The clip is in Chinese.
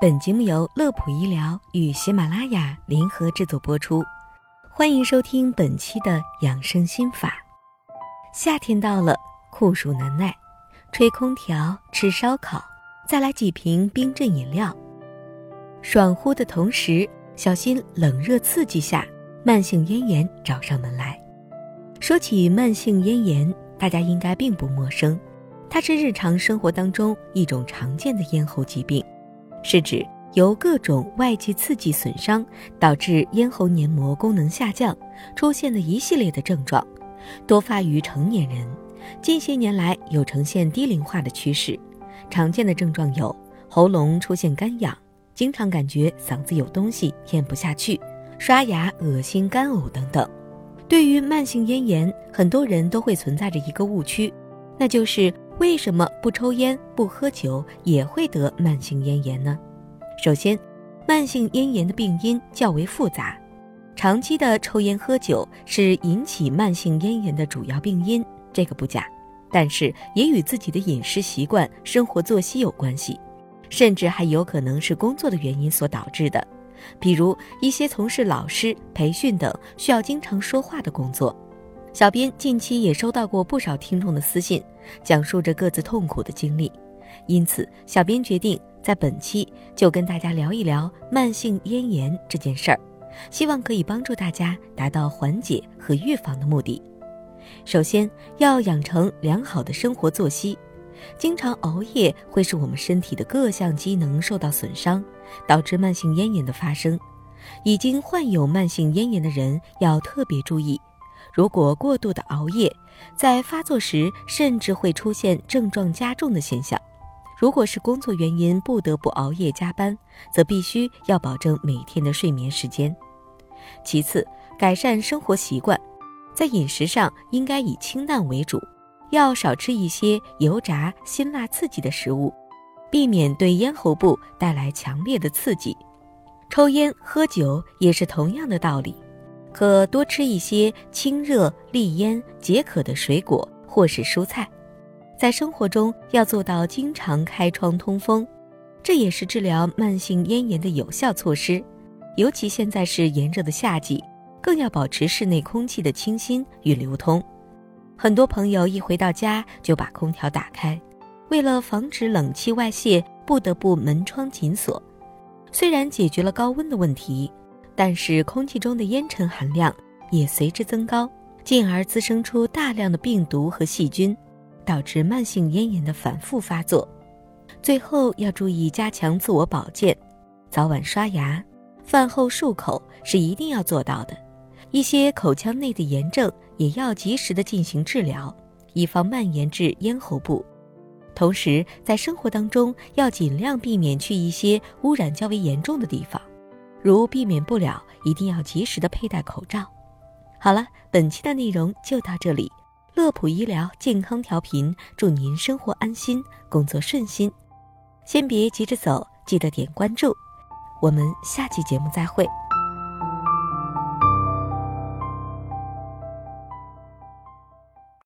本节目由乐普医疗与喜马拉雅联合制作播出，欢迎收听本期的养生心法。夏天到了，酷暑难耐，吹空调、吃烧烤，再来几瓶冰镇饮料，爽呼的同时，小心冷热刺激下，慢性咽炎找上门来。说起慢性咽炎，大家应该并不陌生。它是日常生活当中一种常见的咽喉疾病，是指由各种外界刺激损伤导致咽喉黏膜功能下降，出现的一系列的症状，多发于成年人。近些年来有呈现低龄化的趋势，常见的症状有喉咙出现干痒，经常感觉嗓子有东西咽不下去，刷牙恶心干呕等等。对于慢性咽炎，很多人都会存在着一个误区，那就是。为什么不抽烟、不喝酒也会得慢性咽炎呢？首先，慢性咽炎的病因较为复杂，长期的抽烟喝酒是引起慢性咽炎的主要病因，这个不假。但是也与自己的饮食习惯、生活作息有关系，甚至还有可能是工作的原因所导致的，比如一些从事老师、培训等需要经常说话的工作。小编近期也收到过不少听众的私信，讲述着各自痛苦的经历，因此小编决定在本期就跟大家聊一聊慢性咽炎这件事儿，希望可以帮助大家达到缓解和预防的目的。首先要养成良好的生活作息，经常熬夜会使我们身体的各项机能受到损伤，导致慢性咽炎的发生。已经患有慢性咽炎的人要特别注意。如果过度的熬夜，在发作时甚至会出现症状加重的现象。如果是工作原因不得不熬夜加班，则必须要保证每天的睡眠时间。其次，改善生活习惯，在饮食上应该以清淡为主，要少吃一些油炸、辛辣刺激的食物，避免对咽喉部带来强烈的刺激。抽烟喝酒也是同样的道理。可多吃一些清热利咽、解渴的水果或是蔬菜，在生活中要做到经常开窗通风，这也是治疗慢性咽炎的有效措施。尤其现在是炎热的夏季，更要保持室内空气的清新与流通。很多朋友一回到家就把空调打开，为了防止冷气外泄，不得不门窗紧锁。虽然解决了高温的问题。但是空气中的烟尘含量也随之增高，进而滋生出大量的病毒和细菌，导致慢性咽炎的反复发作。最后要注意加强自我保健，早晚刷牙，饭后漱口是一定要做到的。一些口腔内的炎症也要及时的进行治疗，以防蔓延至咽喉部。同时，在生活当中要尽量避免去一些污染较为严重的地方。如避免不了，一定要及时的佩戴口罩。好了，本期的内容就到这里。乐普医疗健康调频，祝您生活安心，工作顺心。先别急着走，记得点关注。我们下期节目再会。